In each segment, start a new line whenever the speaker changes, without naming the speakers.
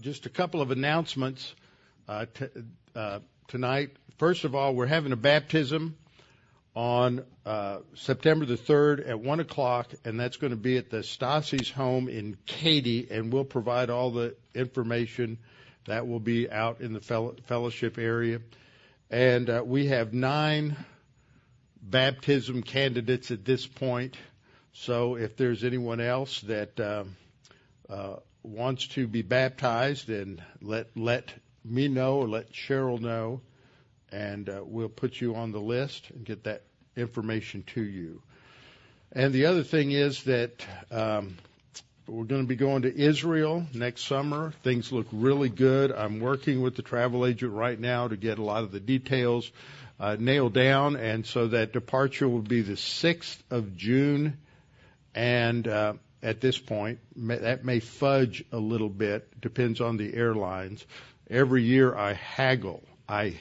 just a couple of announcements uh, t- uh, tonight. First of all, we're having a baptism on uh, September the 3rd at 1 o'clock, and that's going to be at the Stassi's home in Katy, and we'll provide all the information that will be out in the fel- fellowship area. And uh, we have nine baptism candidates at this point. So if there's anyone else that um, uh, wants to be baptized, and let let me know or let Cheryl know, and uh, we'll put you on the list and get that information to you. And the other thing is that um, we're going to be going to Israel next summer. Things look really good. I'm working with the travel agent right now to get a lot of the details uh, nailed down, and so that departure will be the 6th of June. And uh, at this point, that may fudge a little bit, depends on the airlines. Every year I haggle. I,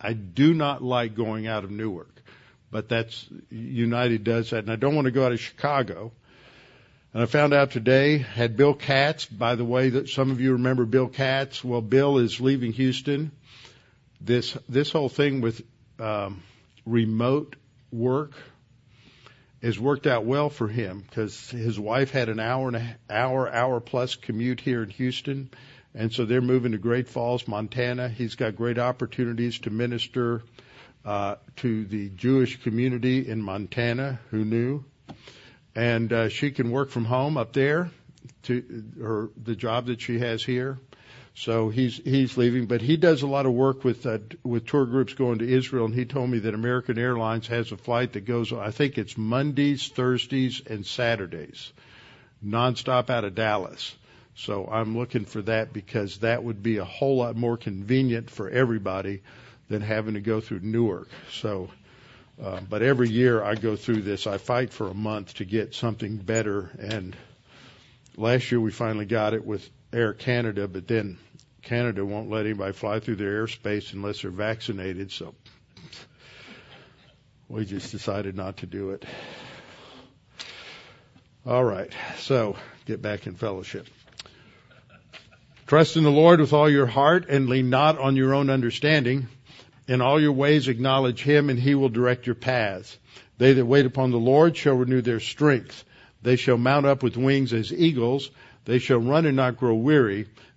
I do not like going out of Newark, but that's United does that, and I don't want to go out of Chicago. And I found out today had Bill Katz. By the way, that some of you remember Bill Katz. Well, Bill is leaving Houston. This this whole thing with um, remote work has worked out well for him because his wife had an hour and a hour, hour plus commute here in Houston. And so they're moving to Great Falls, Montana. He's got great opportunities to minister uh, to the Jewish community in Montana. Who knew? And uh, she can work from home up there to her the job that she has here. So he's he's leaving, but he does a lot of work with uh, with tour groups going to Israel, and he told me that American Airlines has a flight that goes. I think it's Mondays, Thursdays, and Saturdays, nonstop out of Dallas. So I'm looking for that because that would be a whole lot more convenient for everybody than having to go through Newark. So, uh, but every year I go through this. I fight for a month to get something better, and last year we finally got it with Air Canada, but then Canada won't let anybody fly through their airspace unless they're vaccinated, so we just decided not to do it. All right, so get back in fellowship. Trust in the Lord with all your heart and lean not on your own understanding. In all your ways acknowledge him and he will direct your paths. They that wait upon the Lord shall renew their strength. They shall mount up with wings as eagles. They shall run and not grow weary.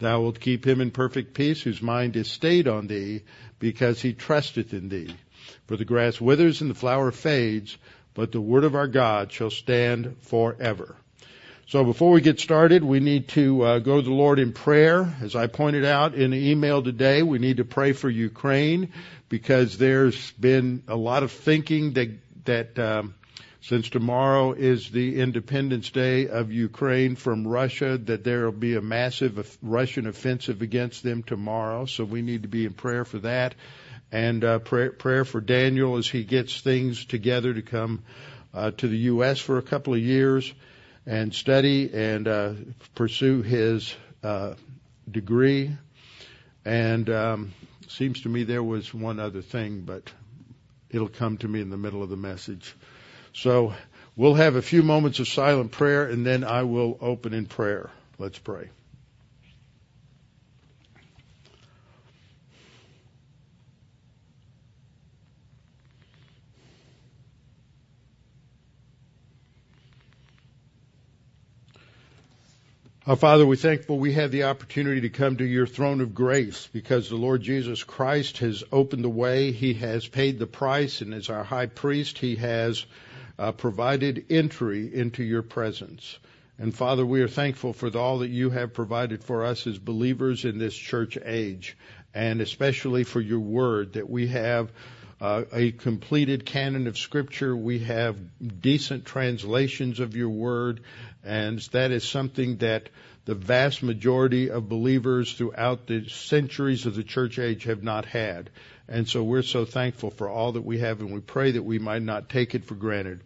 Thou wilt keep him in perfect peace whose mind is stayed on thee because he trusteth in thee. For the grass withers and the flower fades, but the word of our God shall stand forever. So before we get started, we need to uh, go to the Lord in prayer. As I pointed out in the email today, we need to pray for Ukraine because there's been a lot of thinking that that um, since tomorrow is the Independence Day of Ukraine from Russia, that there will be a massive Russian offensive against them tomorrow. So we need to be in prayer for that, and uh, prayer, prayer for Daniel as he gets things together to come uh, to the U.S. for a couple of years and study and uh, pursue his uh, degree. And um, seems to me there was one other thing, but it'll come to me in the middle of the message. So we'll have a few moments of silent prayer and then I will open in prayer. Let's pray. Our Father, we're thankful we have the opportunity to come to your throne of grace because the Lord Jesus Christ has opened the way. He has paid the price, and as our high priest, he has uh, provided entry into your presence. And Father, we are thankful for all that you have provided for us as believers in this church age, and especially for your word that we have uh, a completed canon of Scripture. We have decent translations of your Word, and that is something that the vast majority of believers throughout the centuries of the church age have not had. And so we're so thankful for all that we have, and we pray that we might not take it for granted.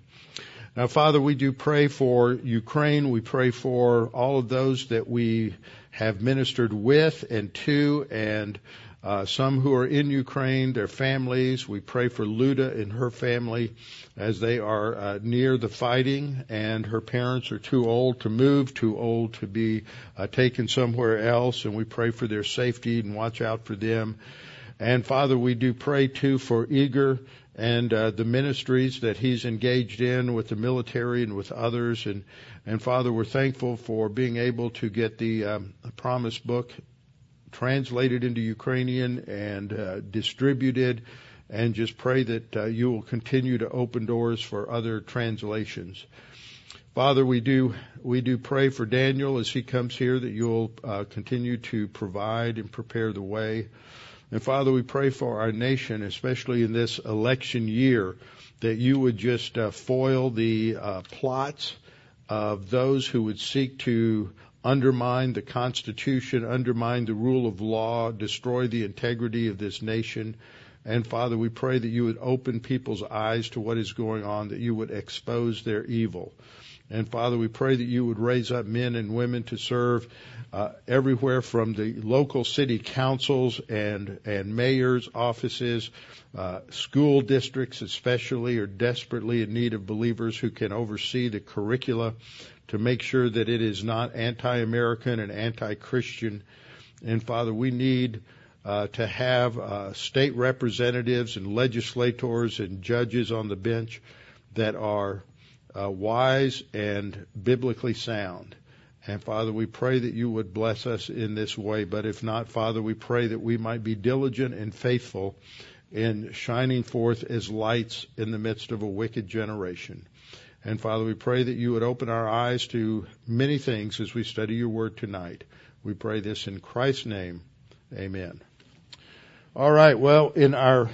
Now, Father, we do pray for Ukraine. We pray for all of those that we have ministered with and to, and uh, some who are in Ukraine, their families. We pray for Luda and her family as they are uh, near the fighting, and her parents are too old to move, too old to be uh, taken somewhere else, and we pray for their safety and watch out for them. And Father, we do pray too for Igor and uh, the ministries that he's engaged in with the military and with others. And, and Father, we're thankful for being able to get the um, promise book translated into Ukrainian and uh, distributed, and just pray that uh, you will continue to open doors for other translations. Father, we do we do pray for Daniel as he comes here that you'll uh, continue to provide and prepare the way. And Father, we pray for our nation, especially in this election year, that you would just uh, foil the uh, plots of those who would seek to undermine the Constitution, undermine the rule of law, destroy the integrity of this nation. And Father, we pray that you would open people's eyes to what is going on, that you would expose their evil. And Father, we pray that you would raise up men and women to serve uh, everywhere from the local city councils and and mayors' offices, uh, school districts especially are desperately in need of believers who can oversee the curricula to make sure that it is not anti-American and anti-Christian. And Father, we need uh, to have uh, state representatives and legislators and judges on the bench that are uh, wise and biblically sound. And Father, we pray that you would bless us in this way. But if not, Father, we pray that we might be diligent and faithful in shining forth as lights in the midst of a wicked generation. And Father, we pray that you would open our eyes to many things as we study your word tonight. We pray this in Christ's name. Amen. All right. Well, in our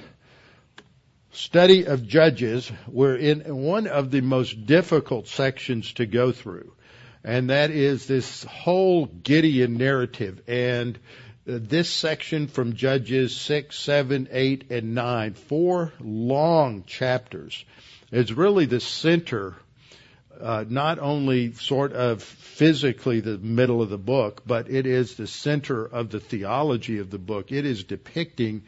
study of Judges, we're in one of the most difficult sections to go through. And that is this whole Gideon narrative. And this section from Judges 6, 7, 8, and 9, four long chapters is really the center, uh, not only sort of physically the middle of the book, but it is the center of the theology of the book. It is depicting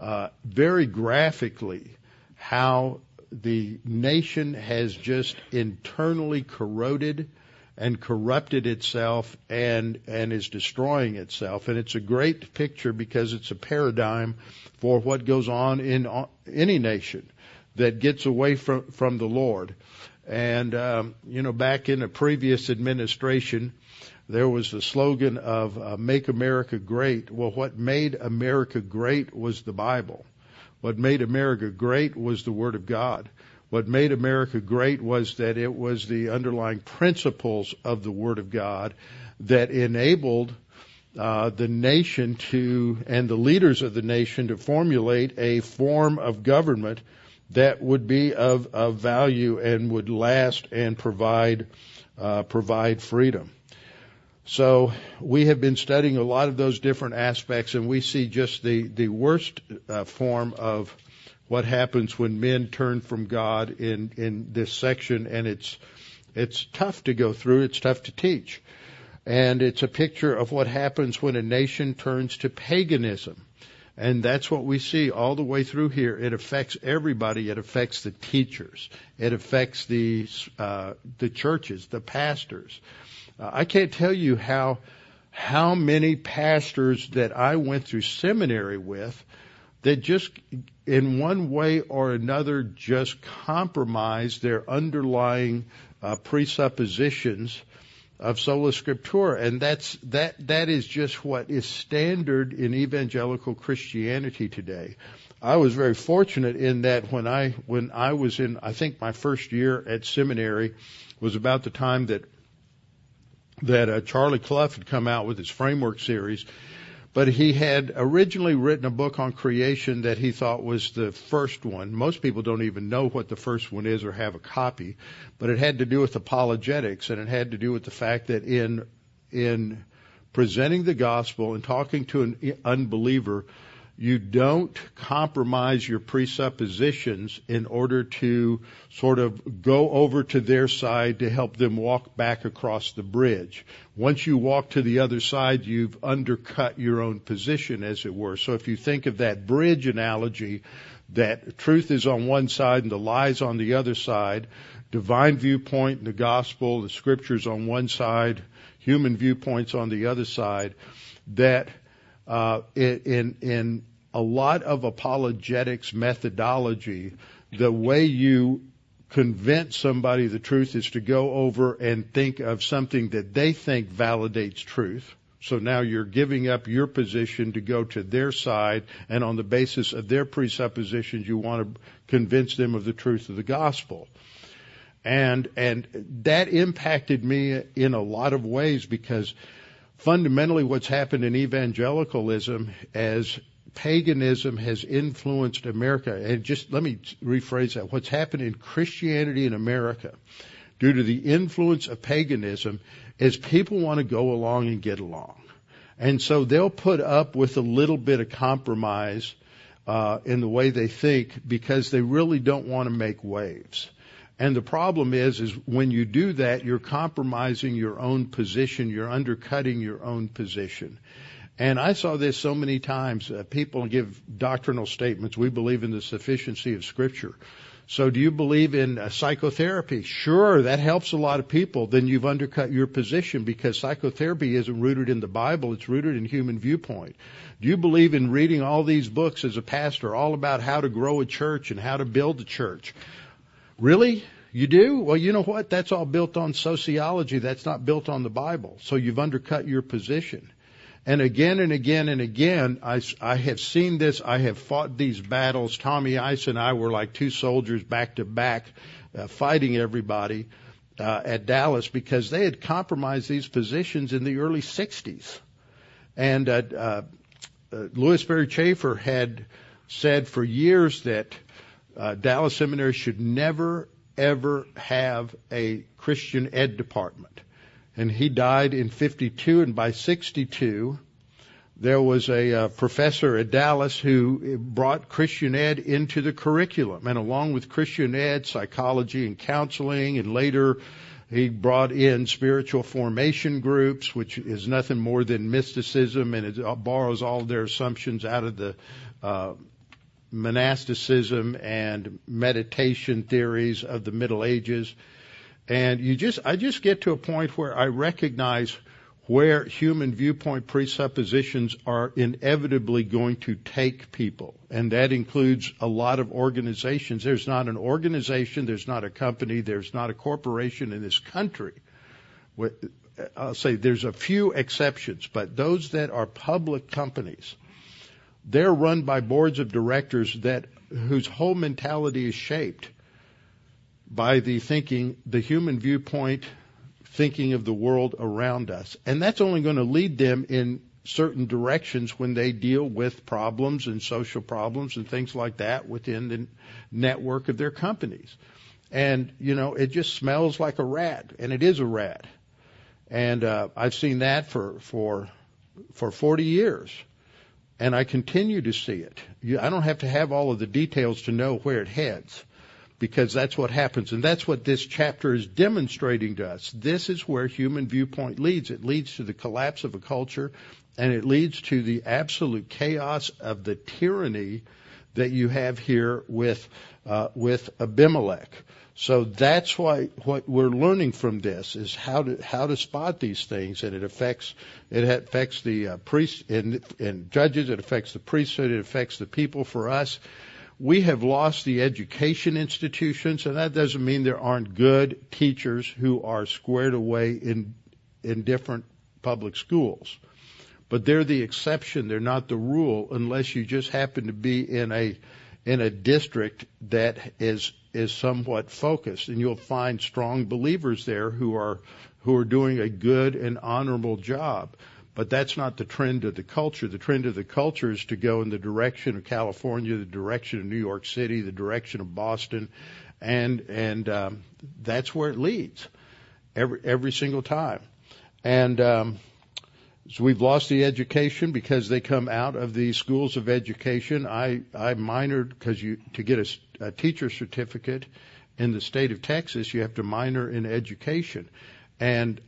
uh, very graphically how the nation has just internally corroded and corrupted itself and and is destroying itself and it's a great picture because it's a paradigm for what goes on in any nation that gets away from from the Lord. And um, you know, back in a previous administration, there was the slogan of uh, "Make America Great." Well, what made America great was the Bible. What made America great was the Word of God. What made America great was that it was the underlying principles of the Word of God that enabled uh, the nation to and the leaders of the nation to formulate a form of government that would be of, of value and would last and provide uh, provide freedom. So we have been studying a lot of those different aspects, and we see just the the worst uh, form of what happens when men turn from God in in this section, and it's it's tough to go through. It's tough to teach, and it's a picture of what happens when a nation turns to paganism. And that's what we see all the way through here. It affects everybody. It affects the teachers. It affects the uh, the churches, the pastors. I can't tell you how how many pastors that I went through seminary with that just in one way or another just compromise their underlying uh, presuppositions of sola scriptura, and that's that that is just what is standard in evangelical Christianity today. I was very fortunate in that when I when I was in I think my first year at seminary was about the time that that uh, Charlie Clough had come out with his framework series. but he had originally written a book on creation that he thought was the first one. Most people don't even know what the first one is or have a copy, but it had to do with apologetics and it had to do with the fact that in in presenting the gospel and talking to an unbeliever, you don't compromise your presuppositions in order to sort of go over to their side to help them walk back across the bridge. Once you walk to the other side, you've undercut your own position, as it were. So if you think of that bridge analogy, that truth is on one side and the lies on the other side, divine viewpoint, the gospel, the scriptures on one side, human viewpoints on the other side, that uh, in in a lot of apologetics methodology, the way you convince somebody the truth is to go over and think of something that they think validates truth. So now you're giving up your position to go to their side, and on the basis of their presuppositions, you want to convince them of the truth of the gospel. And and that impacted me in a lot of ways because fundamentally what's happened in evangelicalism as paganism has influenced America. And just let me rephrase that. What's happened in Christianity in America due to the influence of paganism is people want to go along and get along. And so they'll put up with a little bit of compromise uh, in the way they think because they really don't want to make waves. And the problem is, is when you do that, you're compromising your own position. You're undercutting your own position. And I saw this so many times. Uh, people give doctrinal statements. We believe in the sufficiency of Scripture. So do you believe in uh, psychotherapy? Sure, that helps a lot of people. Then you've undercut your position because psychotherapy isn't rooted in the Bible. It's rooted in human viewpoint. Do you believe in reading all these books as a pastor, all about how to grow a church and how to build a church? Really? You do? Well, you know what? That's all built on sociology. That's not built on the Bible. So you've undercut your position. And again and again and again, I, I have seen this. I have fought these battles. Tommy Ice and I were like two soldiers back to back, uh, fighting everybody uh, at Dallas because they had compromised these positions in the early 60s. And uh, uh, uh, Lewis Sperry Chafer had said for years that uh, Dallas Seminary should never ever have a Christian ed department. And he died in 52, and by 62, there was a uh, professor at Dallas who brought Christian ed into the curriculum. And along with Christian ed, psychology and counseling, and later he brought in spiritual formation groups, which is nothing more than mysticism, and it borrows all their assumptions out of the uh, monasticism and meditation theories of the Middle Ages. And you just, I just get to a point where I recognize where human viewpoint presuppositions are inevitably going to take people. And that includes a lot of organizations. There's not an organization, there's not a company, there's not a corporation in this country. I'll say there's a few exceptions, but those that are public companies they're run by boards of directors that whose whole mentality is shaped by the thinking, the human viewpoint, thinking of the world around us. And that's only going to lead them in certain directions when they deal with problems and social problems and things like that within the network of their companies. And, you know, it just smells like a rat, and it is a rat. And uh, I've seen that for, for, for 40 years and I continue to see it. I don't have to have all of the details to know where it heads because that's what happens. And that's what this chapter is demonstrating to us. This is where human viewpoint leads. It leads to the collapse of a culture and it leads to the absolute chaos of the tyranny that you have here with, uh, with Abimelech. So that's why what we're learning from this is how to how to spot these things, and it affects it affects the uh, priest and, and judges. It affects the priesthood. It affects the people. For us, we have lost the education institutions, and that doesn't mean there aren't good teachers who are squared away in in different public schools, but they're the exception. They're not the rule, unless you just happen to be in a in a district that is is somewhat focused, and you'll find strong believers there who are who are doing a good and honorable job. but that's not the trend of the culture. The trend of the culture is to go in the direction of California, the direction of New York City, the direction of Boston, and and um, that's where it leads every every single time. And um, so we've lost the education because they come out of the schools of education. I I minored because you to get a, a teacher certificate in the state of Texas, you have to minor in education, and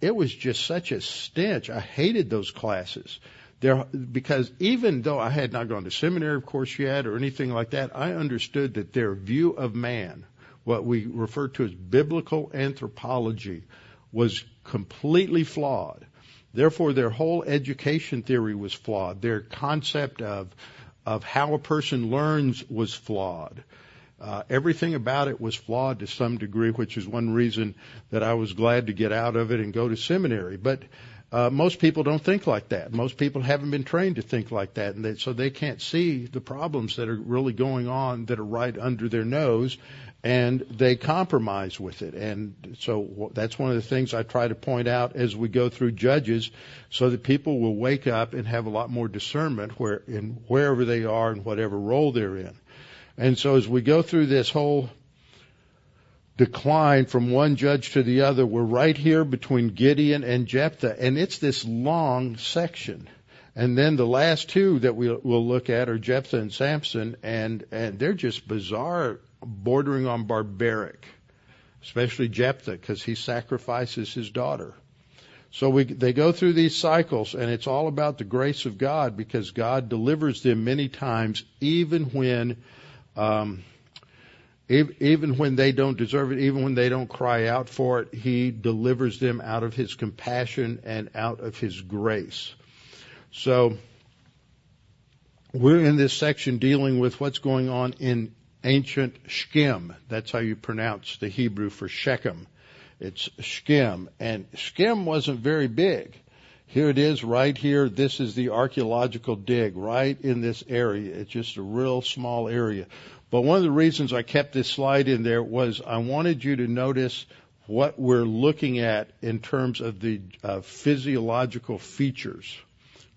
it was just such a stench. I hated those classes. There, because even though I had not gone to seminary, of course, yet or anything like that, I understood that their view of man, what we refer to as biblical anthropology, was completely flawed. Therefore, their whole education theory was flawed. Their concept of of how a person learns was flawed. Uh, everything about it was flawed to some degree, which is one reason that I was glad to get out of it and go to seminary. But uh, most people don't think like that. Most people haven't been trained to think like that, and they, so they can't see the problems that are really going on that are right under their nose, and they compromise with it. And so that's one of the things I try to point out as we go through Judges, so that people will wake up and have a lot more discernment where in wherever they are and whatever role they're in. And so as we go through this whole decline from one judge to the other, we're right here between Gideon and Jephthah, and it's this long section. And then the last two that we, will look at are Jephthah and Samson, and, and they're just bizarre, bordering on barbaric, especially Jephthah, because he sacrifices his daughter. So we, they go through these cycles, and it's all about the grace of God, because God delivers them many times, even when um, even when they don't deserve it, even when they don't cry out for it, He delivers them out of His compassion and out of His grace. So, we're in this section dealing with what's going on in ancient Shechem. That's how you pronounce the Hebrew for Shechem. It's Shechem. And Shechem wasn't very big. Here it is right here. This is the archaeological dig right in this area. It's just a real small area. But one of the reasons I kept this slide in there was I wanted you to notice what we're looking at in terms of the uh, physiological features.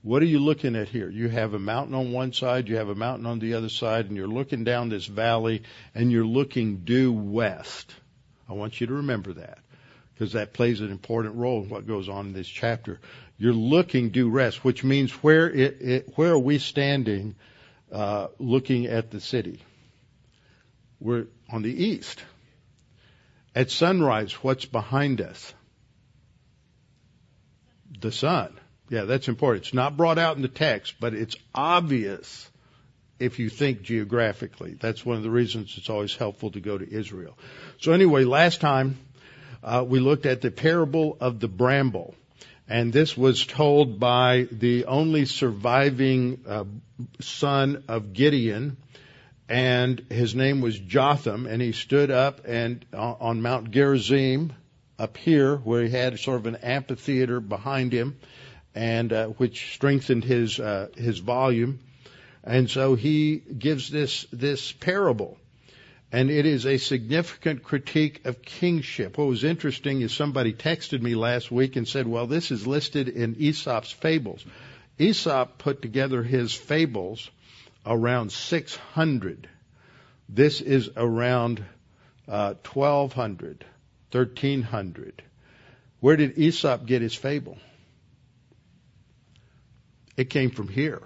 What are you looking at here? You have a mountain on one side, you have a mountain on the other side, and you're looking down this valley and you're looking due west. I want you to remember that because that plays an important role in what goes on in this chapter. You're looking due west, which means where it, it where are we standing, uh, looking at the city? We're on the east. At sunrise, what's behind us? The sun. Yeah, that's important. It's not brought out in the text, but it's obvious if you think geographically. That's one of the reasons it's always helpful to go to Israel. So anyway, last time uh, we looked at the parable of the bramble. And this was told by the only surviving uh, son of Gideon, and his name was Jotham, and he stood up and uh, on Mount Gerizim, up here, where he had sort of an amphitheater behind him, and uh, which strengthened his uh, his volume. And so he gives this this parable and it is a significant critique of kingship. What was interesting is somebody texted me last week and said, well, this is listed in Aesop's fables. Aesop put together his fables around 600. This is around uh, 1200, 1300. Where did Aesop get his fable? It came from here.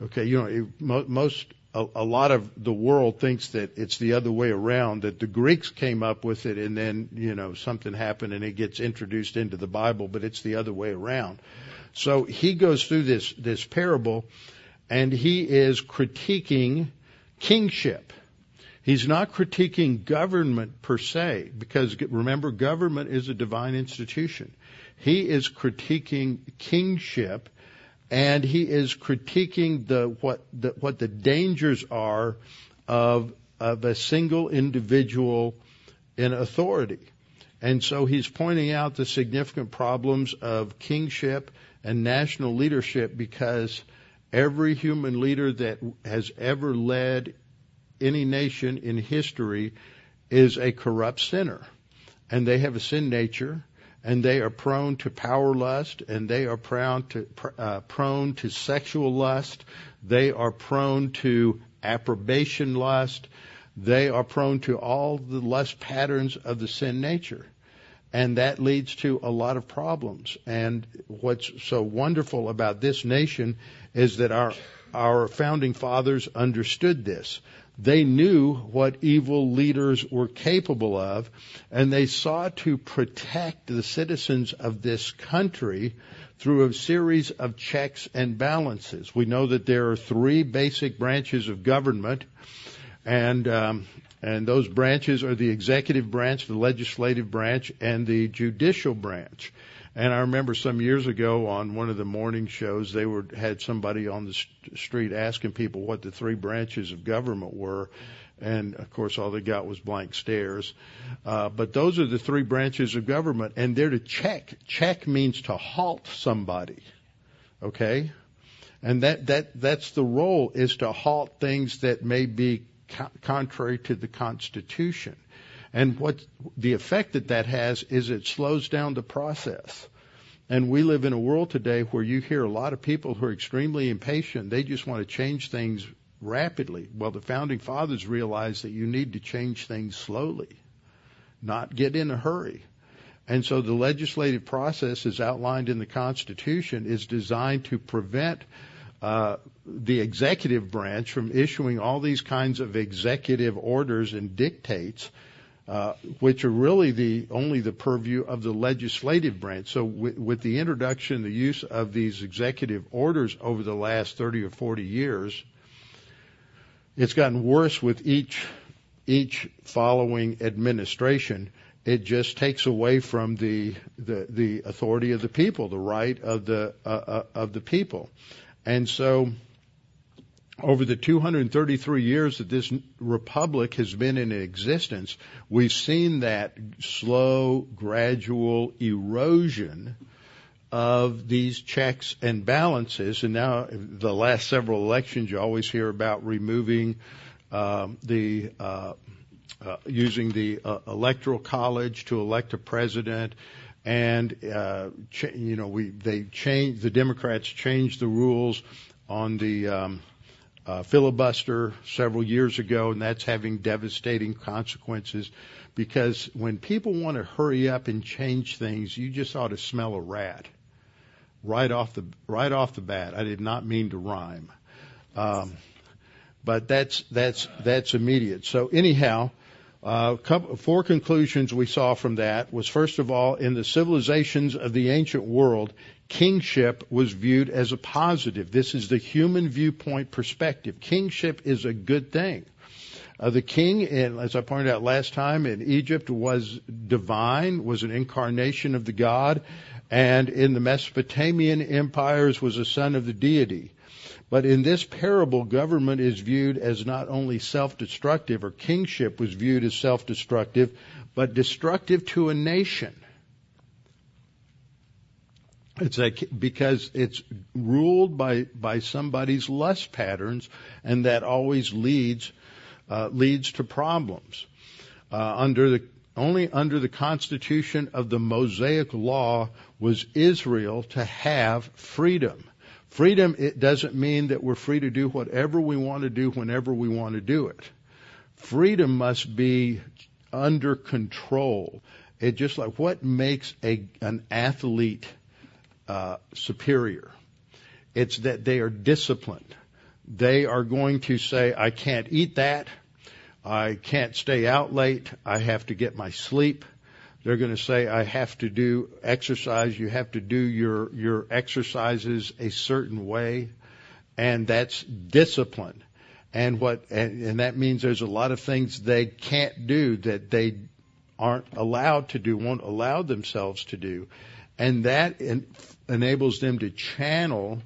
Okay, you know, most a, a, lot of the world thinks that it's the other way around, that the Greeks came up with it and then, you know, something happened and it gets introduced into the Bible, but it's the other way around. So he goes through this, this parable and he is critiquing kingship. He's not critiquing government per se, because remember, government is a divine institution. He is critiquing kingship and he is critiquing the what the what the dangers are of of a single individual in authority. And so he's pointing out the significant problems of kingship and national leadership because every human leader that has ever led any nation in history is a corrupt sinner. And they have a sin nature and they are prone to power lust, and they are prone to uh, prone to sexual lust. They are prone to approbation lust. They are prone to all the lust patterns of the sin nature. And that leads to a lot of problems. And what's so wonderful about this nation is that our, our founding fathers understood this. They knew what evil leaders were capable of, and they sought to protect the citizens of this country through a series of checks and balances. We know that there are three basic branches of government, and um, and those branches are the executive branch, the legislative branch, and the judicial branch. And I remember some years ago on one of the morning shows, they were had somebody on the street asking people what the three branches of government were, and of course all they got was blank stares. Uh, but those are the three branches of government, and they're to check. Check means to halt somebody. Okay, and that that that's the role is to halt things that may be co- contrary to the Constitution. And what the effect that that has is it slows down the process. And we live in a world today where you hear a lot of people who are extremely impatient. They just want to change things rapidly. Well, the founding fathers realized that you need to change things slowly, not get in a hurry. And so the legislative process as outlined in the Constitution is designed to prevent uh, the executive branch from issuing all these kinds of executive orders and dictates which are really the only the purview of the legislative branch. So with, the introduction, the use of these executive orders over the last 30 or 40 years, it's gotten worse with each each following administration. It just takes away from the authority of the people, the right of the uh, uh, of the people, and so over the 233 years that this republic has been in existence, we've seen that slow, gradual erosion of these checks and balances. And now, the last several elections, you always hear about removing um, the uh, uh, using the uh, electoral college to elect a president, and uh, ch- you know we they change the Democrats changed the rules on the um, uh, filibuster several years ago, and that's having devastating consequences because when people want to hurry up and change things, you just ought to smell a rat right off the right off the bat. I did not mean to rhyme, um, but that's that's that's immediate. So anyhow. Uh, couple, four conclusions we saw from that was first of all, in the civilizations of the ancient world, kingship was viewed as a positive. This is the human viewpoint perspective. Kingship is a good thing. Uh, the king, in, as I pointed out last time, in Egypt was divine, was an incarnation of the God, and in the Mesopotamian empires was a son of the deity. But in this parable, government is viewed as not only self-destructive, or kingship was viewed as self-destructive, but destructive to a nation. It's like because it's ruled by by somebody's lust patterns, and that always leads uh, leads to problems. Uh, under the only under the constitution of the Mosaic law was Israel to have freedom. Freedom it doesn't mean that we're free to do whatever we want to do whenever we want to do it. Freedom must be under control. It just like what makes a an athlete uh, superior. It's that they are disciplined. They are going to say, I can't eat that. I can't stay out late. I have to get my sleep. They're going to say, I have to do exercise. You have to do your, your exercises a certain way. And that's discipline. And what, and, and that means there's a lot of things they can't do that they aren't allowed to do, won't allow themselves to do and that en- enables them to channel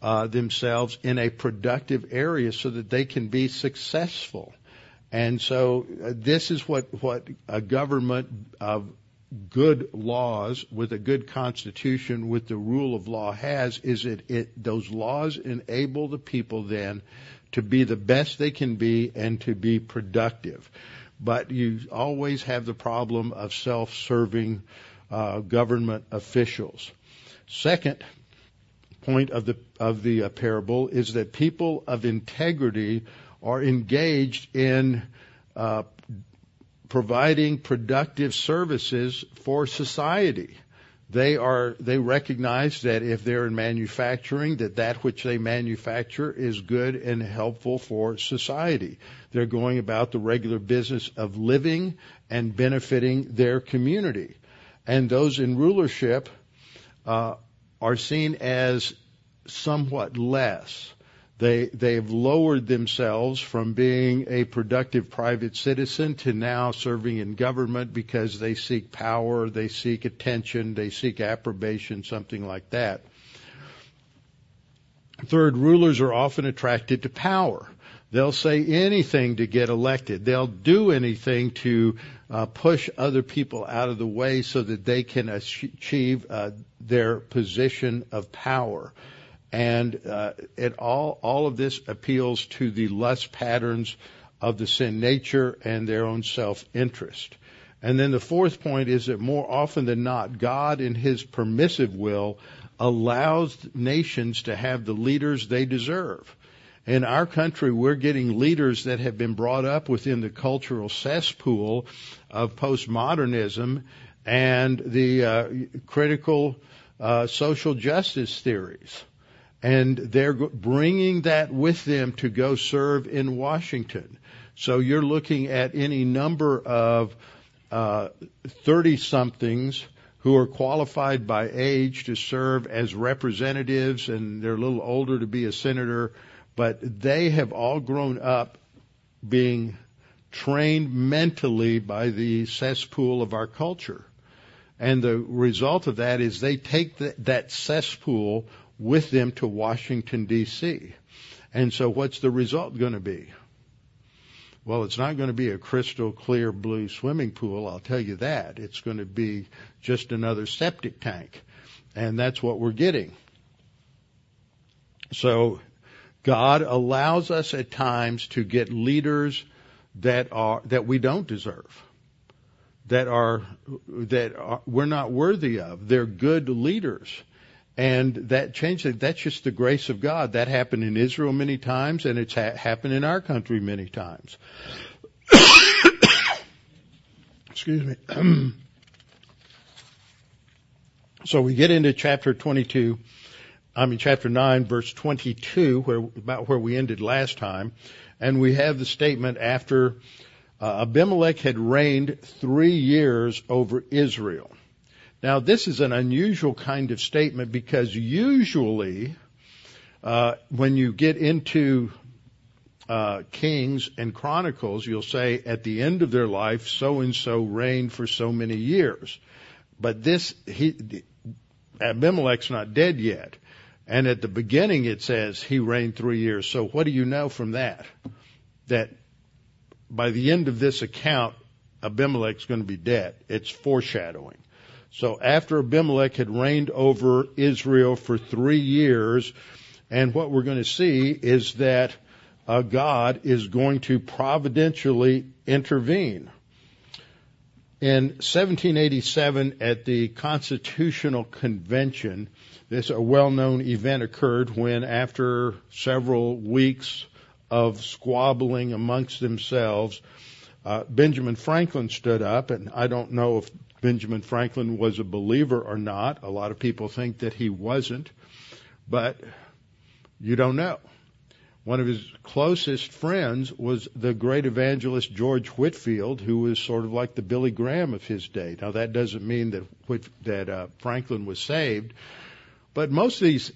uh, themselves in a productive area so that they can be successful. And so uh, this is what what a government of good laws with a good constitution with the rule of law has is it, it those laws enable the people then to be the best they can be and to be productive. But you always have the problem of self-serving uh, government officials. Second point of the of the uh, parable is that people of integrity are engaged in uh, providing productive services for society. They are they recognize that if they're in manufacturing, that that which they manufacture is good and helpful for society. They're going about the regular business of living and benefiting their community. And those in rulership uh, are seen as somewhat less they they've lowered themselves from being a productive private citizen to now serving in government because they seek power, they seek attention, they seek approbation, something like that. Third, rulers are often attracted to power. They'll say anything to get elected. They'll do anything to uh, push other people out of the way so that they can achieve uh, their position of power and uh, it all all of this appeals to the lust patterns of the sin nature and their own self interest. And then the fourth point is that more often than not, God in His permissive will allows nations to have the leaders they deserve. In our country, we're getting leaders that have been brought up within the cultural cesspool of postmodernism and the uh, critical uh, social justice theories and they're bringing that with them to go serve in Washington. So you're looking at any number of thirty uh, somethings who are qualified by age to serve as representatives, and they're a little older to be a senator, but they have all grown up being trained mentally by the cesspool of our culture. And the result of that is they take the, that cesspool with them to Washington, D.C. And so what's the result going to be? Well, it's not going to be a crystal clear blue swimming pool, I'll tell you that. It's going to be just another septic tank. And that's what we're getting. So God allows us at times to get leaders that are that we don't deserve. That are that are, we're not worthy of. They're good leaders and that changed. That's just the grace of God. That happened in Israel many times, and it's ha- happened in our country many times. Excuse me. so we get into chapter 22. I mean, chapter 9, verse 22, where, about where we ended last time. And we have the statement after uh, Abimelech had reigned three years over Israel. Now, this is an unusual kind of statement because usually, uh, when you get into uh, Kings and Chronicles, you'll say at the end of their life, so and so reigned for so many years. But this, he, Abimelech's not dead yet. And at the beginning it says he reigned three years. So what do you know from that? That by the end of this account, Abimelech's going to be dead. It's foreshadowing. So after Abimelech had reigned over Israel for three years, and what we're going to see is that uh, God is going to providentially intervene. In 1787, at the Constitutional Convention, this a well-known event occurred when, after several weeks of squabbling amongst themselves, uh, Benjamin Franklin stood up, and I don't know if Benjamin Franklin was a believer or not. A lot of people think that he wasn't, but you don't know. One of his closest friends was the great evangelist George Whitefield, who was sort of like the Billy Graham of his day. Now that doesn't mean that that uh, Franklin was saved, but most of these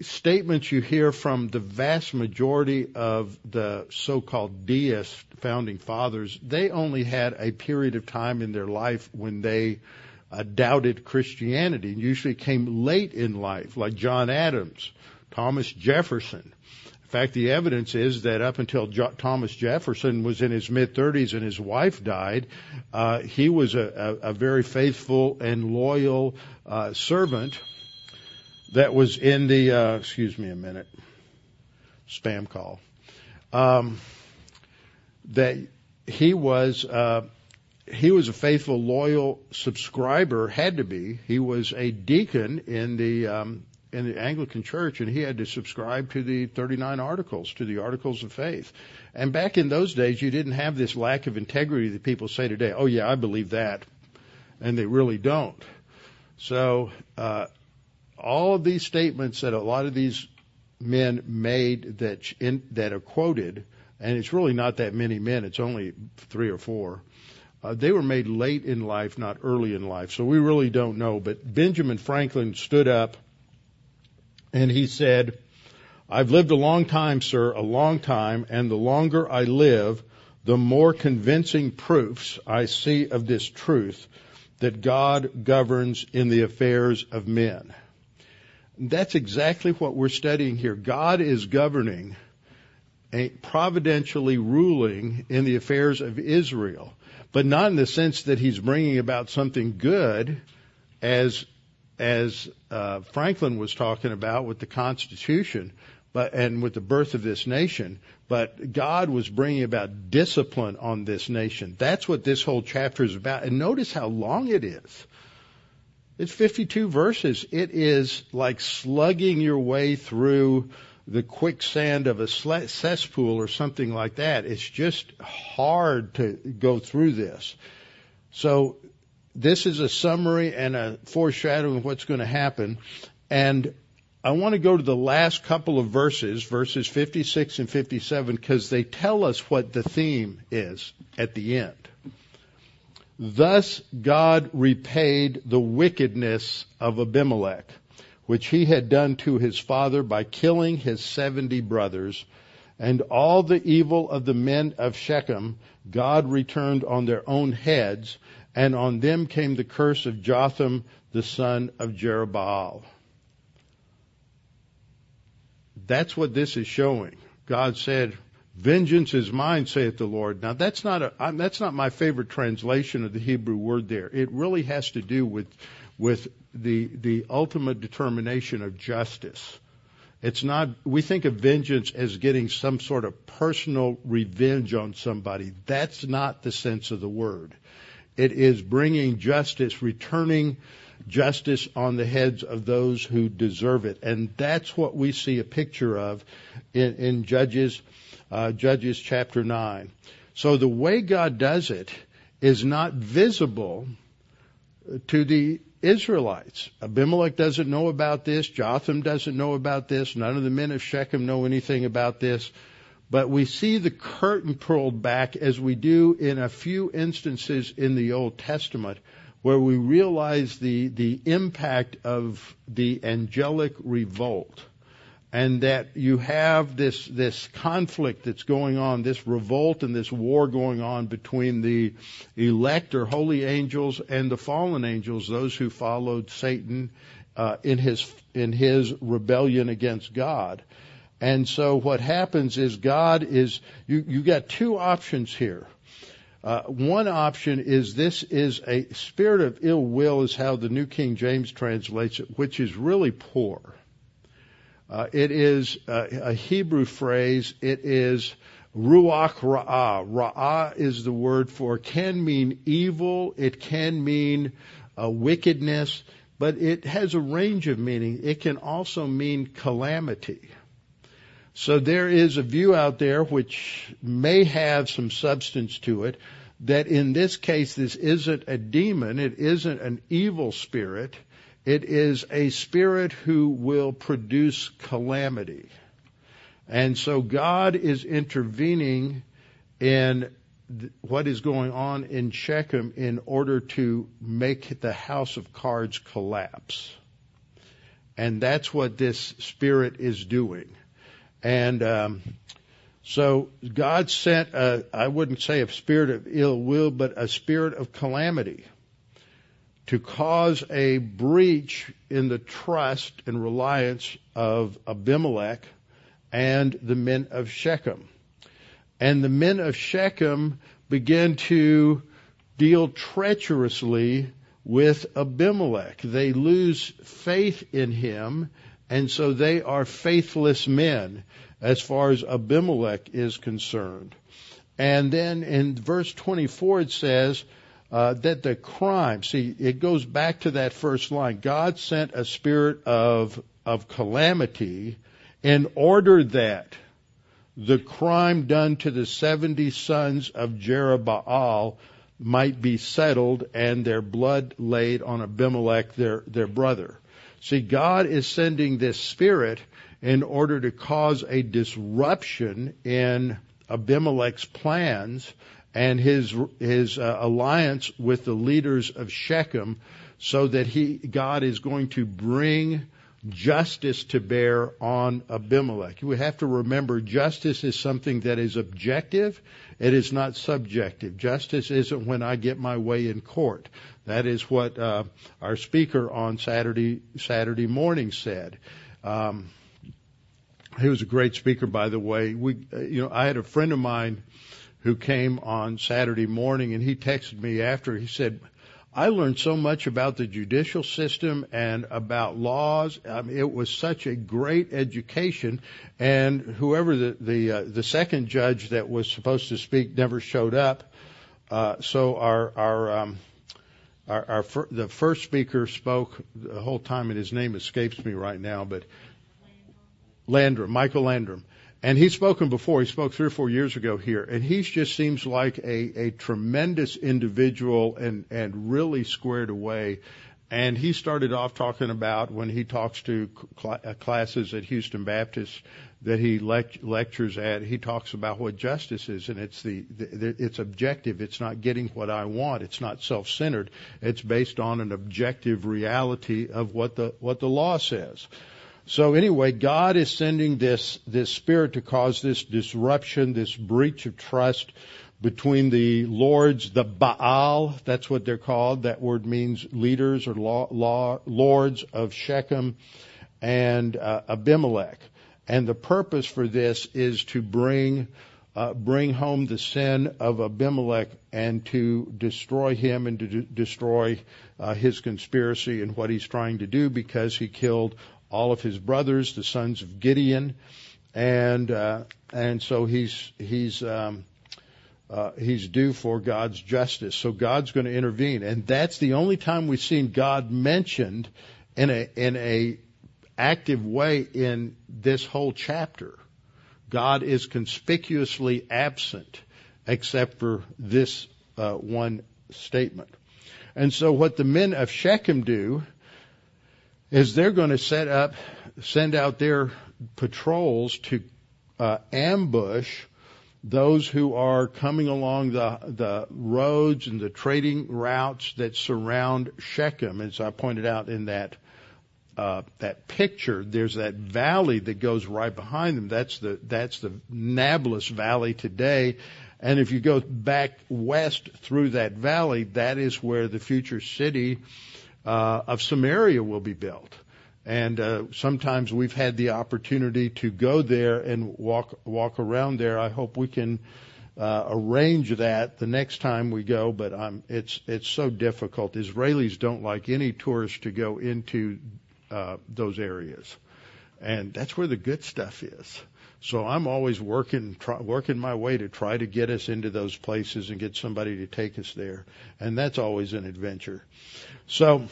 statements you hear from the vast majority of the so-called deist founding fathers, they only had a period of time in their life when they uh, doubted Christianity, and usually came late in life, like John Adams, Thomas Jefferson. In fact, the evidence is that up until jo- Thomas Jefferson was in his mid 30s and his wife died, uh, he was a, a, a, very faithful and loyal uh, servant that was in the, uh, excuse me a minute, spam call, um, that he was uh, he was a faithful, loyal subscriber, had to be. He was a deacon in the um, in the Anglican Church, and he had to subscribe to the 39 Articles, to the Articles of Faith. And back in those days, you didn't have this lack of integrity that people say today. Oh yeah, I believe that, and they really don't. So uh, all of these statements that a lot of these men made that in, that are quoted, and it's really not that many men. It's only three or four. Uh, they were made late in life, not early in life. So we really don't know. But Benjamin Franklin stood up and he said, I've lived a long time, sir, a long time, and the longer I live, the more convincing proofs I see of this truth that God governs in the affairs of men. That's exactly what we're studying here. God is governing, providentially ruling in the affairs of Israel, but not in the sense that he's bringing about something good as as uh, Franklin was talking about with the Constitution, but and with the birth of this nation. But God was bringing about discipline on this nation. That's what this whole chapter is about. And notice how long it is. It's 52 verses. It is like slugging your way through the quicksand of a cesspool or something like that. It's just hard to go through this. So this is a summary and a foreshadowing of what's going to happen. And I want to go to the last couple of verses, verses 56 and 57, because they tell us what the theme is at the end. Thus God repaid the wickedness of Abimelech, which he had done to his father by killing his seventy brothers, and all the evil of the men of Shechem God returned on their own heads, and on them came the curse of Jotham the son of Jerubbaal. That's what this is showing. God said, Vengeance is mine, saith the Lord. Now that's not a that's not my favorite translation of the Hebrew word there. It really has to do with with the the ultimate determination of justice. It's not we think of vengeance as getting some sort of personal revenge on somebody. That's not the sense of the word. It is bringing justice, returning justice on the heads of those who deserve it. And that's what we see a picture of in, in Judges uh, Judges chapter 9. So the way God does it is not visible to the Israelites. Abimelech doesn't know about this. Jotham doesn't know about this. None of the men of Shechem know anything about this. But we see the curtain pulled back as we do in a few instances in the Old Testament where we realize the, the impact of the angelic revolt and that you have this this conflict that's going on, this revolt and this war going on between the elect or holy angels and the fallen angels, those who followed Satan uh, in his in his rebellion against God. And so what happens is God is you you got two options here. Uh, one option is this is a spirit of ill will is how the New King James translates it, which is really poor. Uh, it is a, a, Hebrew phrase. It is ruach ra'ah. Ra'ah is the word for can mean evil. It can mean uh, wickedness, but it has a range of meaning. It can also mean calamity. So there is a view out there which may have some substance to it that in this case this isn't a demon, it isn't an evil spirit, it is a spirit who will produce calamity. And so God is intervening in what is going on in Shechem in order to make the house of cards collapse. And that's what this spirit is doing. And um, so God sent, a, I wouldn't say a spirit of ill will, but a spirit of calamity to cause a breach in the trust and reliance of Abimelech and the men of Shechem. And the men of Shechem begin to deal treacherously with Abimelech. They lose faith in him, and so they are faithless men as far as Abimelech is concerned. And then in verse 24 it says, uh, that the crime, see, it goes back to that first line. God sent a spirit of, of calamity in order that the crime done to the 70 sons of Jerubbaal might be settled and their blood laid on Abimelech, their, their brother. See, God is sending this spirit in order to cause a disruption in Abimelech's plans and his his uh, alliance with the leaders of Shechem so that he God is going to bring justice to bear on Abimelech. We have to remember justice is something that is objective. It is not subjective. Justice isn't when I get my way in court. That is what uh, our speaker on Saturday Saturday morning said. Um, he was a great speaker, by the way. We, uh, you know, I had a friend of mine who came on Saturday morning, and he texted me after. He said, I learned so much about the judicial system and about laws. Mean, it was such a great education. And whoever the the, uh, the second judge that was supposed to speak never showed up. Uh, so our our um, our, our fir- the first speaker spoke the whole time, and his name escapes me right now, but Landrum, Michael Landrum. And he's spoken before. He spoke three or four years ago here, and he just seems like a, a tremendous individual and and really squared away. And he started off talking about when he talks to cl- uh, classes at Houston Baptist that he lect- lectures at. He talks about what justice is, and it's the, the it's objective. It's not getting what I want. It's not self-centered. It's based on an objective reality of what the what the law says. So anyway, God is sending this, this spirit to cause this disruption, this breach of trust between the lords, the Baal, that's what they're called. That word means leaders or law, law, lords of Shechem and uh, Abimelech. And the purpose for this is to bring uh, bring home the sin of Abimelech and to destroy him and to d- destroy uh, his conspiracy and what he's trying to do because he killed all of his brothers, the sons of Gideon, and uh, and so he's he's um, uh, he's due for God's justice. So God's going to intervene, and that's the only time we've seen God mentioned in a in a active way in this whole chapter. God is conspicuously absent, except for this uh, one statement. And so, what the men of Shechem do is they're going to set up, send out their patrols to uh, ambush those who are coming along the the roads and the trading routes that surround Shechem. As I pointed out in that uh, that picture, there's that valley that goes right behind them. That's the that's the Nablus Valley today. And if you go back west through that valley, that is where the future city uh, of Samaria will be built. And uh, sometimes we've had the opportunity to go there and walk walk around there. I hope we can uh, arrange that the next time we go, but um, it's it's so difficult. Israelis don't like any tourists to go into uh, those areas, and that's where the good stuff is. So I'm always working try, working my way to try to get us into those places and get somebody to take us there, and that's always an adventure. So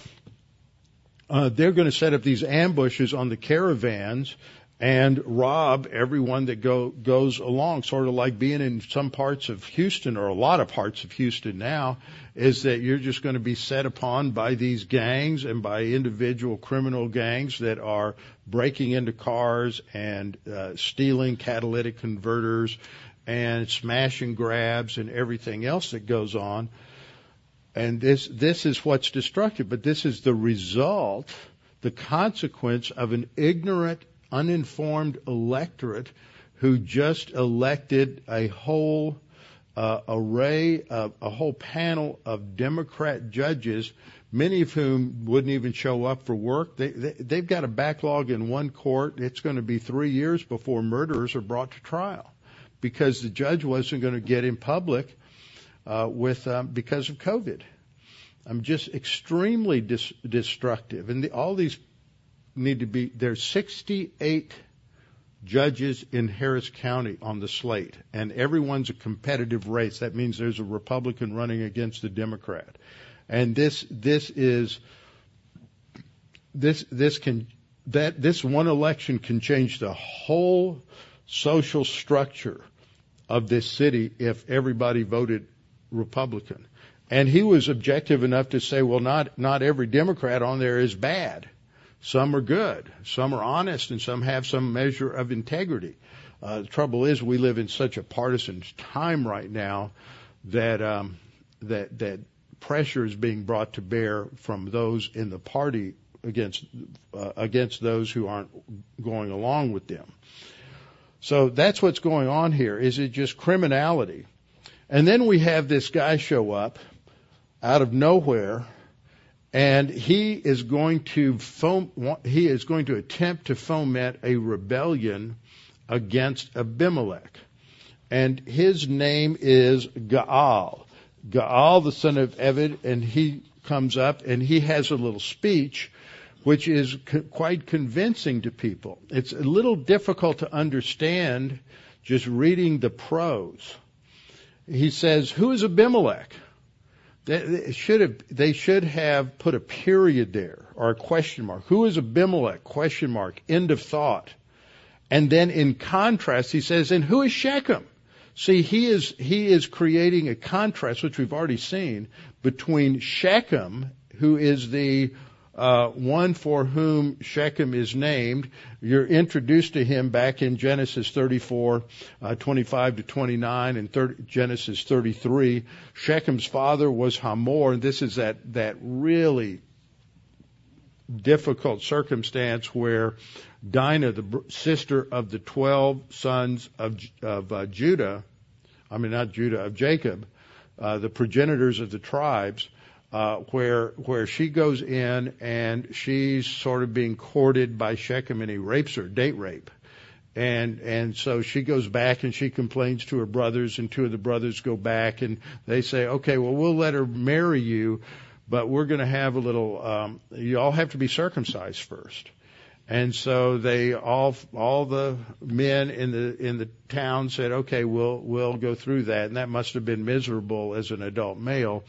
uh, they're going to set up these ambushes on the caravans and rob everyone that go goes along. Sort of like being in some parts of Houston or a lot of parts of Houston now is that you're just going to be set upon by these gangs and by individual criminal gangs that are breaking into cars and uh, stealing catalytic converters and smashing grabs and everything else that goes on. And this, this is what's destructive, but this is the result, the consequence of an ignorant, uninformed electorate who just elected a whole uh, array of a whole panel of Democrat judges, many of whom wouldn't even show up for work. They, they, they've got a backlog in one court. It's going to be three years before murderers are brought to trial because the judge wasn't going to get in public uh, with um, because of COVID. I'm just extremely dis- destructive, and the, all these need to be. There's 68 judges in Harris County on the slate, and everyone's a competitive race. That means there's a Republican running against a Democrat, and this this is this this can that this one election can change the whole social structure of this city if everybody voted Republican. And he was objective enough to say, well, not not every Democrat on there is bad. Some are good, some are honest, and some have some measure of integrity. Uh, the trouble is, we live in such a partisan time right now that um, that that pressure is being brought to bear from those in the party against uh, against those who aren't going along with them. So that's what's going on here. Is it just criminality? And then we have this guy show up out of nowhere and he is going to he is going to attempt to foment a rebellion against Abimelech. And his name is Gaal. Gaal, the son of Ebed, and he comes up and he has a little speech which is co- quite convincing to people. It's a little difficult to understand just reading the prose. He says, Who is Abimelech? They should have, they should have put a period there or a question mark. Who is Abimelech? Question mark. End of thought. And then in contrast, he says, and who is Shechem? See, he is, he is creating a contrast, which we've already seen, between Shechem, who is the uh, one for whom Shechem is named. You're introduced to him back in Genesis 34, uh, 25 to 29, and 30, Genesis 33. Shechem's father was Hamor, and this is that that really difficult circumstance where Dinah, the sister of the twelve sons of of uh, Judah, I mean not Judah of Jacob, uh, the progenitors of the tribes uh, where where she goes in and she's sort of being courted by Shechem and he rapes her, date rape. And and so she goes back and she complains to her brothers and two of the brothers go back and they say, Okay, well we'll let her marry you, but we're gonna have a little um you all have to be circumcised first. And so they all all the men in the in the town said, "Okay, we'll we'll go through that." And that must have been miserable as an adult male.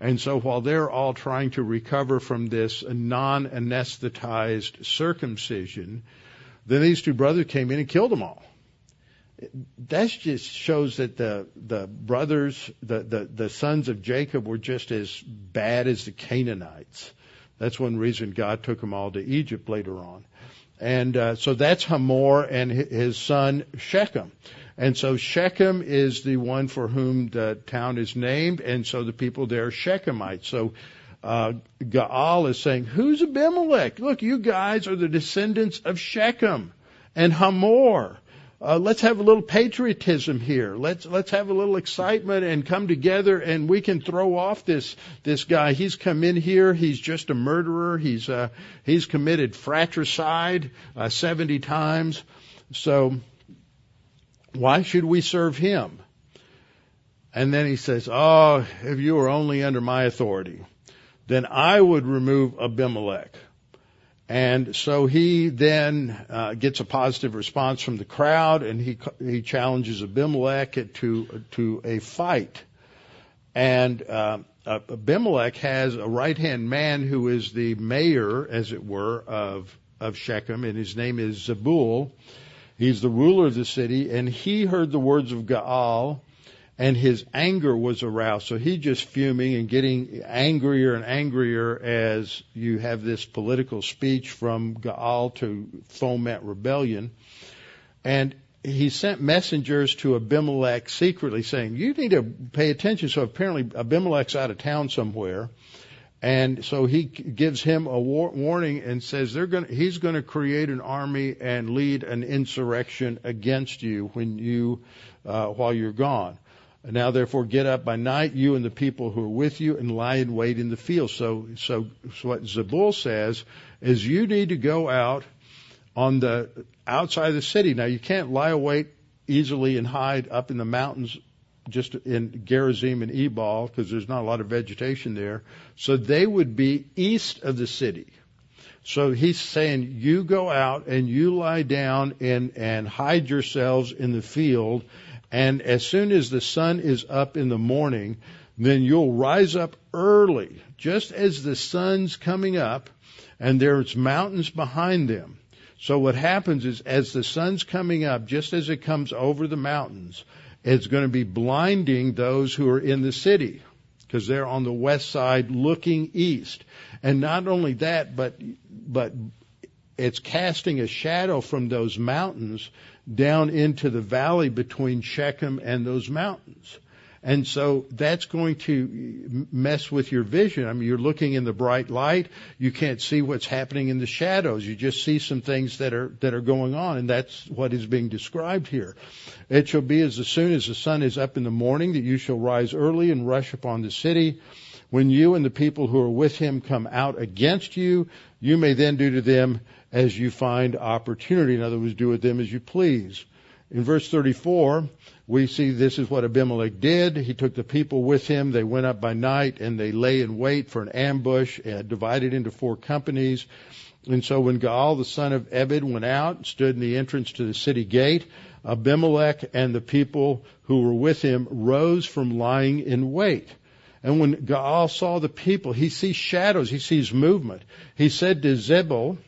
And so while they're all trying to recover from this non-anesthetized circumcision, then these two brothers came in and killed them all. That just shows that the the brothers, the, the the sons of Jacob, were just as bad as the Canaanites. That's one reason God took them all to Egypt later on. And uh, so that's Hamor and his son Shechem. And so Shechem is the one for whom the town is named, and so the people there are Shechemites. So uh, Gaal is saying, Who's Abimelech? Look, you guys are the descendants of Shechem and Hamor. Uh, let's have a little patriotism here. Let's let's have a little excitement and come together, and we can throw off this this guy. He's come in here. He's just a murderer. He's uh, he's committed fratricide uh, seventy times. So why should we serve him? And then he says, "Oh, if you were only under my authority, then I would remove Abimelech." And so he then uh, gets a positive response from the crowd, and he he challenges Abimelech to to a fight. And uh, Abimelech has a right hand man who is the mayor, as it were, of of Shechem, and his name is Zebul. He's the ruler of the city, and he heard the words of Gaal and his anger was aroused. So he's just fuming and getting angrier and angrier as you have this political speech from Gaal to foment rebellion. And he sent messengers to Abimelech secretly saying, you need to pay attention. So apparently Abimelech's out of town somewhere. And so he gives him a war- warning and says they're going he's going to create an army and lead an insurrection against you when you, uh, while you're gone. Now therefore get up by night, you and the people who are with you, and lie in wait in the field. So, so, so what Zebul says is you need to go out on the outside of the city. Now you can't lie await easily and hide up in the mountains just in Gerizim and Ebal because there's not a lot of vegetation there. So they would be east of the city. So he's saying, you go out and you lie down and, and hide yourselves in the field. And as soon as the sun is up in the morning, then you'll rise up early, just as the sun's coming up and there's mountains behind them. So what happens is as the sun's coming up, just as it comes over the mountains, it's going to be blinding those who are in the city because they're on the west side looking east. And not only that, but, but it's casting a shadow from those mountains down into the valley between Shechem and those mountains. And so that's going to mess with your vision. I mean, you're looking in the bright light. You can't see what's happening in the shadows. You just see some things that are, that are going on. And that's what is being described here. It shall be as soon as the sun is up in the morning that you shall rise early and rush upon the city. When you and the people who are with him come out against you, you may then do to them as you find opportunity. In other words, do with them as you please. In verse 34, we see this is what Abimelech did. He took the people with him. They went up by night and they lay in wait for an ambush, uh, divided into four companies. And so when Gaal, the son of Ebed, went out and stood in the entrance to the city gate, Abimelech and the people who were with him rose from lying in wait. And when Gaal saw the people, he sees shadows, he sees movement. He said to Zebul,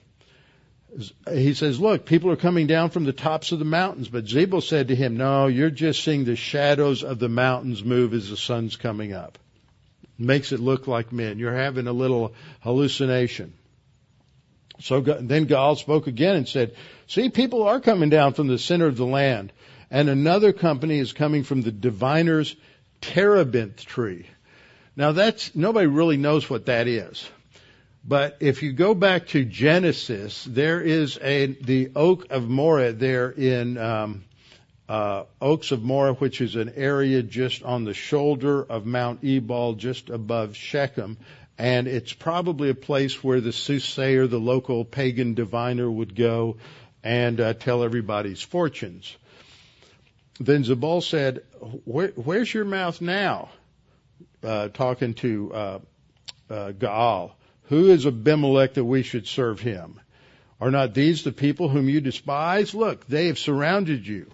he says, look, people are coming down from the tops of the mountains. But Zebul said to him, no, you're just seeing the shadows of the mountains move as the sun's coming up. Makes it look like men. You're having a little hallucination. So then Gaal spoke again and said, see, people are coming down from the center of the land. And another company is coming from the diviner's terebinth tree. Now that's, nobody really knows what that is. But if you go back to Genesis, there is a the oak of Moreh there in um, uh, Oaks of Moreh, which is an area just on the shoulder of Mount Ebal, just above Shechem, and it's probably a place where the soothsayer, the local pagan diviner, would go and uh, tell everybody's fortunes. Then Zebul said, Where, "Where's your mouth now?" Uh, talking to uh, uh, Gaal. Who is Abimelech that we should serve him? Are not these the people whom you despise? Look, they have surrounded you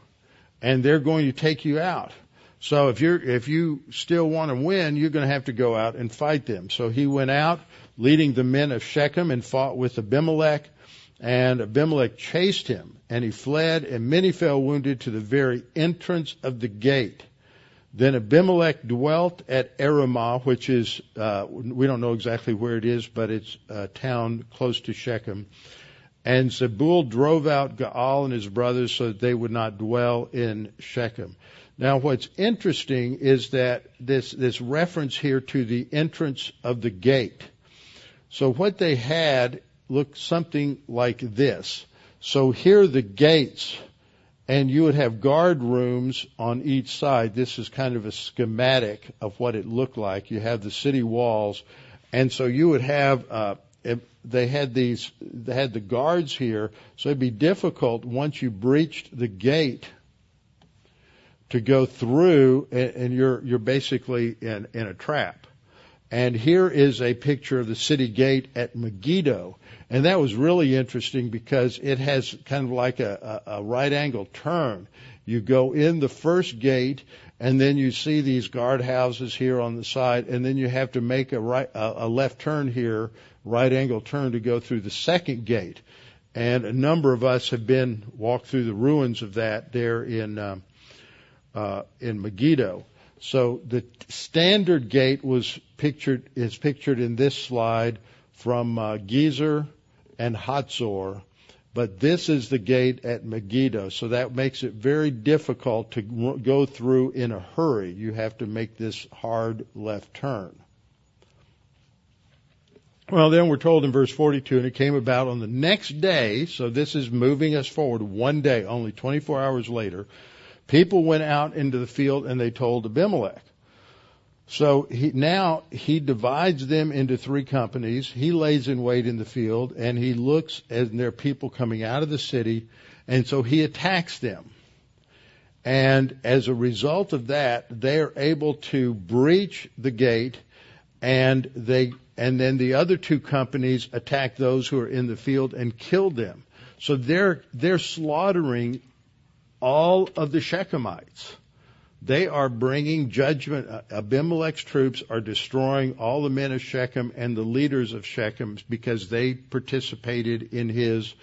and they're going to take you out. So if you're, if you still want to win, you're going to have to go out and fight them. So he went out leading the men of Shechem and fought with Abimelech and Abimelech chased him and he fled and many fell wounded to the very entrance of the gate. Then Abimelech dwelt at Arumah, which is, uh, we don't know exactly where it is, but it's a town close to Shechem. And Zebul drove out Gaal and his brothers so that they would not dwell in Shechem. Now what's interesting is that this, this reference here to the entrance of the gate. So what they had looked something like this. So here the gates and you would have guard rooms on each side. This is kind of a schematic of what it looked like. You have the city walls, and so you would have. Uh, they had these. They had the guards here, so it'd be difficult once you breached the gate to go through, and you're you're basically in in a trap. And here is a picture of the city gate at Megiddo. And that was really interesting because it has kind of like a, a, a right angle turn. You go in the first gate and then you see these guardhouses here on the side and then you have to make a right, a, left turn here, right angle turn to go through the second gate. And a number of us have been walked through the ruins of that there in, um, uh, in Megiddo. So the standard gate was pictured is pictured in this slide from uh, Gezer and Hatzor, but this is the gate at Megiddo. So that makes it very difficult to go through in a hurry. You have to make this hard left turn. Well, then we're told in verse 42, and it came about on the next day, so this is moving us forward one day, only 24 hours later, People went out into the field and they told Abimelech. So he, now he divides them into three companies. He lays in wait in the field and he looks there are people coming out of the city and so he attacks them. And as a result of that, they are able to breach the gate and they and then the other two companies attack those who are in the field and kill them. So they're they're slaughtering all of the Shechemites. They are bringing judgment. Abimelech's troops are destroying all the men of Shechem and the leaders of Shechem because they participated in his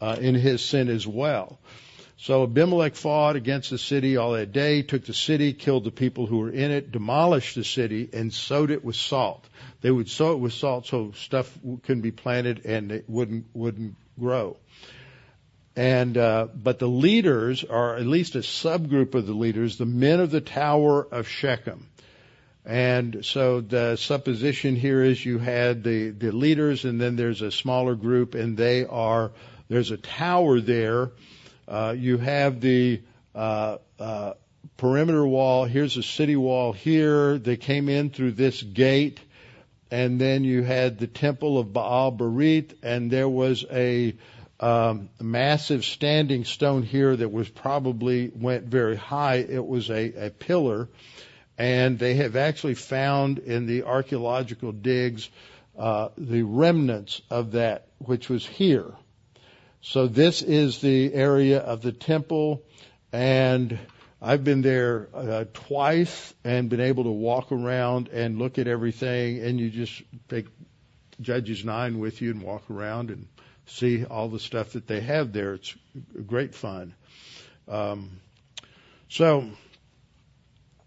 uh, in his sin as well. So Abimelech fought against the city all that day, took the city, killed the people who were in it, demolished the city, and sowed it with salt. They would sow it with salt so stuff couldn't be planted and it wouldn't wouldn't grow. And uh, but the leaders are at least a subgroup of the leaders, the men of the tower of Shechem. And so the supposition here is you had the, the leaders and then there's a smaller group and they are, there's a tower there. Uh, you have the, uh, uh, perimeter wall. Here's a city wall here. They came in through this gate and then you had the temple of Baal Berith and there was a, um, massive standing stone here that was probably went very high. It was a, a pillar, and they have actually found in the archaeological digs uh, the remnants of that, which was here. So this is the area of the temple, and I've been there uh, twice and been able to walk around and look at everything, and you just take Judges nine with you and walk around and see all the stuff that they have there. It's great fun. Um, so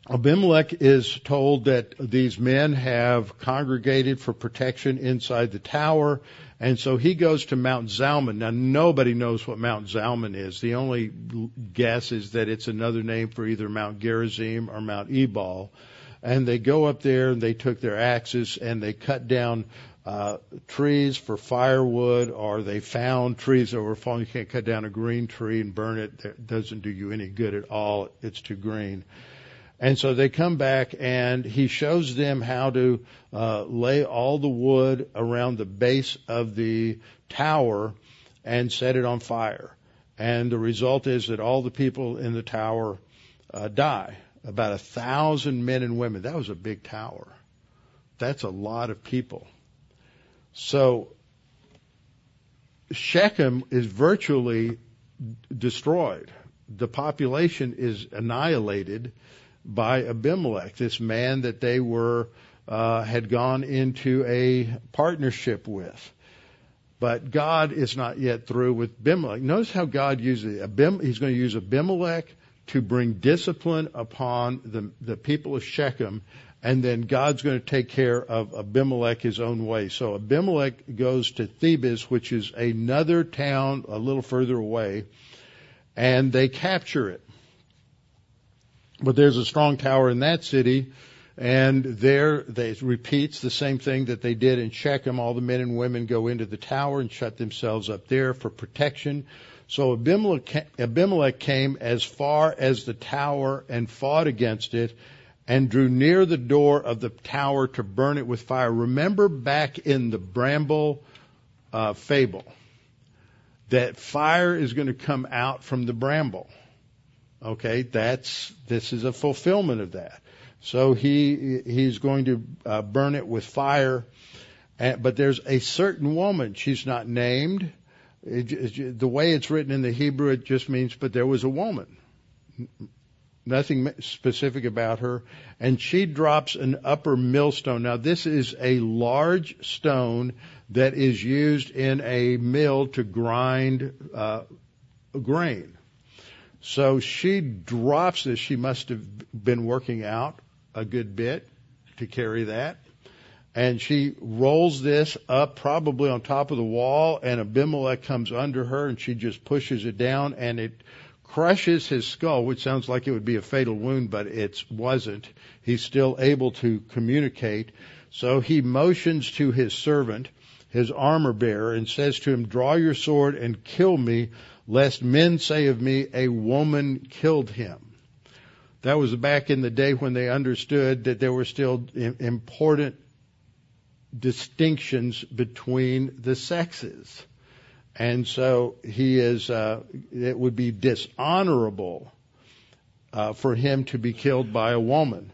Abimelech is told that these men have congregated for protection inside the tower, and so he goes to Mount Zalmon. Now nobody knows what Mount Zalmon is. The only guess is that it's another name for either Mount Gerizim or Mount Ebal. And they go up there and they took their axes and they cut down uh, trees for firewood, or they found trees that were falling. You can't cut down a green tree and burn it. That doesn't do you any good at all. It's too green. And so they come back and he shows them how to uh, lay all the wood around the base of the tower and set it on fire. And the result is that all the people in the tower uh, die. About a thousand men and women. That was a big tower. That's a lot of people. So Shechem is virtually destroyed. The population is annihilated by Abimelech, this man that they were uh, had gone into a partnership with. But God is not yet through with Abimelech. Notice how God uses Abim, He's going to use Abimelech to bring discipline upon the, the people of Shechem and then God's going to take care of Abimelech his own way. So Abimelech goes to Thebez, which is another town a little further away, and they capture it. But there's a strong tower in that city, and there they repeats the same thing that they did in Shechem. All the men and women go into the tower and shut themselves up there for protection. So Abimelech, Abimelech came as far as the tower and fought against it and drew near the door of the tower to burn it with fire. Remember back in the bramble uh, fable that fire is going to come out from the bramble. Okay, that's this is a fulfillment of that. So he he's going to uh, burn it with fire, and, but there's a certain woman. She's not named. It, it, the way it's written in the Hebrew, it just means, but there was a woman nothing specific about her, and she drops an upper millstone. Now, this is a large stone that is used in a mill to grind uh, grain. So she drops this. She must have been working out a good bit to carry that. And she rolls this up probably on top of the wall and Abimelech comes under her and she just pushes it down and it crushes his skull, which sounds like it would be a fatal wound, but it wasn't. He's still able to communicate. So he motions to his servant, his armor bearer, and says to him, draw your sword and kill me, lest men say of me, a woman killed him. That was back in the day when they understood that there were still important distinctions between the sexes. And so he is, uh, it would be dishonorable uh, for him to be killed by a woman.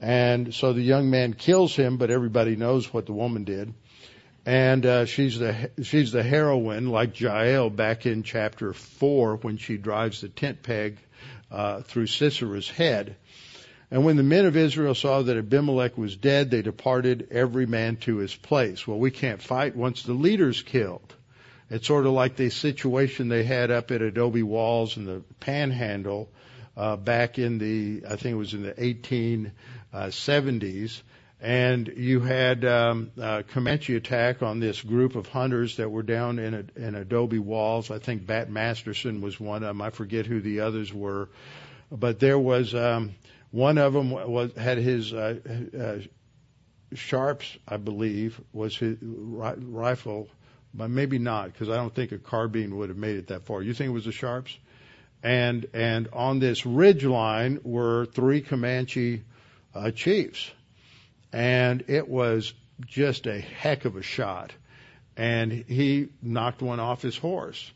And so the young man kills him, but everybody knows what the woman did. And uh, she's the she's the heroine, like Jael back in chapter four when she drives the tent peg uh, through Sisera's head. And when the men of Israel saw that Abimelech was dead, they departed every man to his place. Well, we can't fight once the leader's killed. It's sort of like the situation they had up at Adobe Walls in the Panhandle uh, back in the, I think it was in the 1870s. And you had um, a Comanche attack on this group of hunters that were down in, a, in Adobe Walls. I think Bat Masterson was one of them. I forget who the others were, but there was um, one of them was had his uh, uh, Sharps, I believe, was his rifle but maybe not because I don't think a carbine would have made it that far. You think it was the Sharps? And and on this ridge line were three Comanche uh, chiefs, and it was just a heck of a shot. And he knocked one off his horse,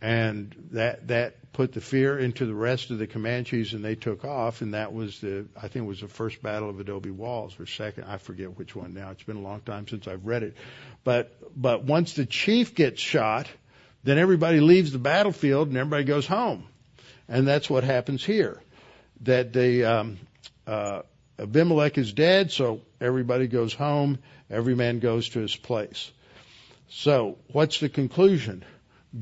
and that that put the fear into the rest of the Comanches, and they took off. And that was the I think it was the first battle of Adobe Walls, or second. I forget which one now. It's been a long time since I've read it. But but once the chief gets shot, then everybody leaves the battlefield and everybody goes home, and that's what happens here. That the um, uh, Abimelech is dead, so everybody goes home. Every man goes to his place. So, what's the conclusion?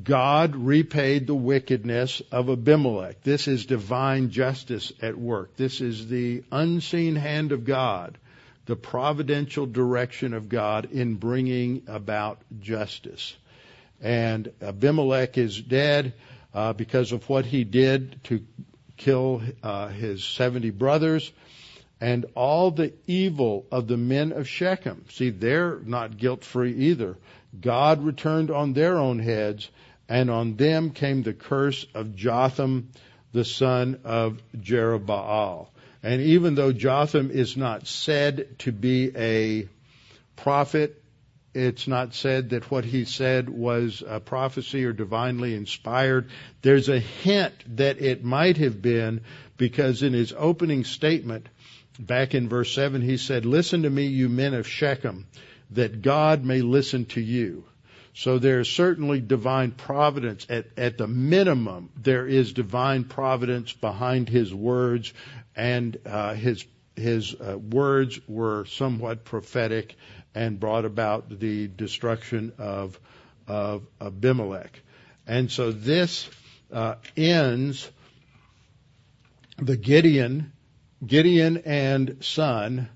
God repaid the wickedness of Abimelech. This is divine justice at work. This is the unseen hand of God, the providential direction of God in bringing about justice. And Abimelech is dead uh, because of what he did to kill uh, his 70 brothers and all the evil of the men of Shechem. See, they're not guilt free either. God returned on their own heads, and on them came the curse of Jotham, the son of Jerubbaal. And even though Jotham is not said to be a prophet, it's not said that what he said was a prophecy or divinely inspired. There's a hint that it might have been because in his opening statement, back in verse 7, he said, Listen to me, you men of Shechem that God may listen to you. So there is certainly divine providence. At, at the minimum, there is divine providence behind his words, and uh, his his uh, words were somewhat prophetic and brought about the destruction of of Abimelech. And so this uh, ends the Gideon Gideon and son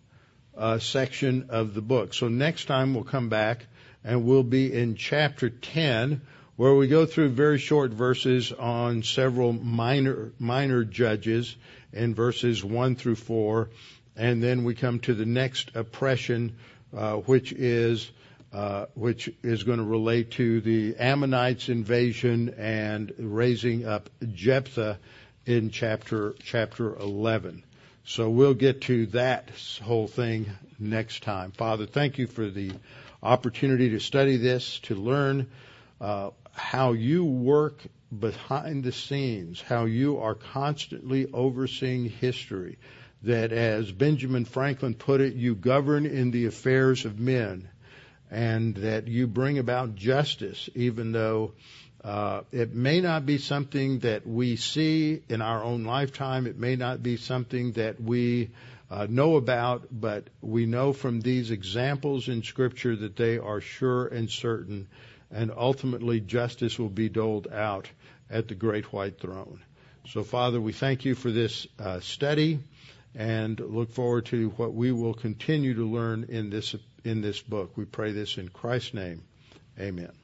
uh, section of the book. So next time we'll come back and we'll be in chapter 10 where we go through very short verses on several minor minor judges in verses 1 through 4 and then we come to the next oppression uh, which is uh, which is going to relate to the Ammonites invasion and raising up Jephthah in chapter chapter 11. So we'll get to that whole thing next time. Father, thank you for the opportunity to study this, to learn uh, how you work behind the scenes, how you are constantly overseeing history. That, as Benjamin Franklin put it, you govern in the affairs of men, and that you bring about justice, even though uh, it may not be something that we see in our own lifetime. It may not be something that we uh, know about, but we know from these examples in Scripture that they are sure and certain, and ultimately justice will be doled out at the great white throne. So, Father, we thank you for this uh, study and look forward to what we will continue to learn in this in this book. We pray this in Christ's name. Amen.